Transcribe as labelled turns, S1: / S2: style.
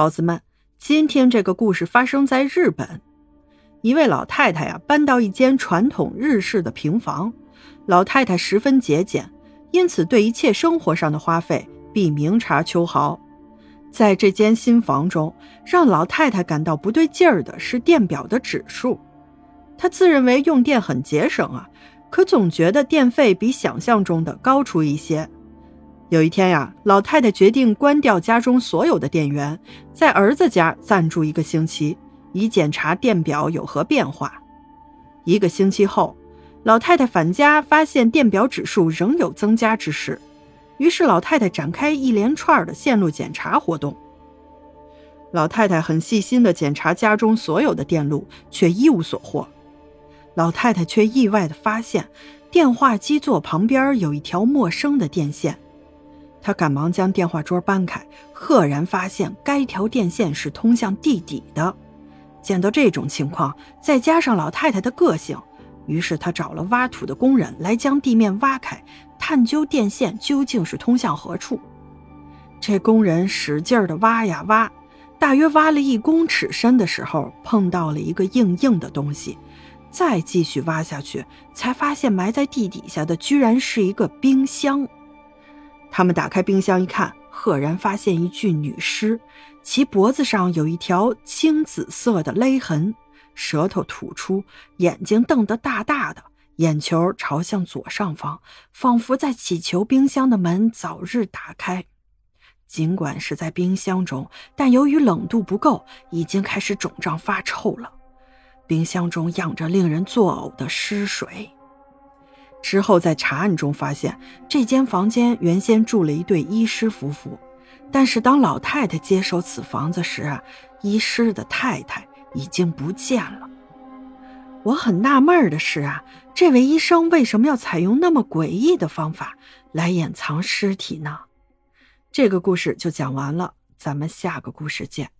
S1: 宝子们，今天这个故事发生在日本，一位老太太呀，搬到一间传统日式的平房。老太太十分节俭，因此对一切生活上的花费必明察秋毫。在这间新房中，让老太太感到不对劲儿的是电表的指数。她自认为用电很节省啊，可总觉得电费比想象中的高出一些。有一天呀，老太太决定关掉家中所有的电源，在儿子家暂住一个星期，以检查电表有何变化。一个星期后，老太太返家，发现电表指数仍有增加之势，于是老太太展开一连串的线路检查活动。老太太很细心地检查家中所有的电路，却一无所获。老太太却意外地发现，电话机座旁边有一条陌生的电线。他赶忙将电话桌搬开，赫然发现该条电线是通向地底的。见到这种情况，再加上老太太的个性，于是他找了挖土的工人来将地面挖开，探究电线究竟是通向何处。这工人使劲的挖呀挖，大约挖了一公尺深的时候，碰到了一个硬硬的东西，再继续挖下去，才发现埋在地底下的居然是一个冰箱。他们打开冰箱一看，赫然发现一具女尸，其脖子上有一条青紫色的勒痕，舌头吐出，眼睛瞪得大大的，眼球朝向左上方，仿佛在祈求冰箱的门早日打开。尽管是在冰箱中，但由于冷度不够，已经开始肿胀发臭了。冰箱中漾着令人作呕的尸水。之后，在查案中发现，这间房间原先住了一对医师夫妇，但是当老太太接手此房子时啊，医师的太太已经不见了。我很纳闷的是啊，这位医生为什么要采用那么诡异的方法来掩藏尸体呢？这个故事就讲完了，咱们下个故事见。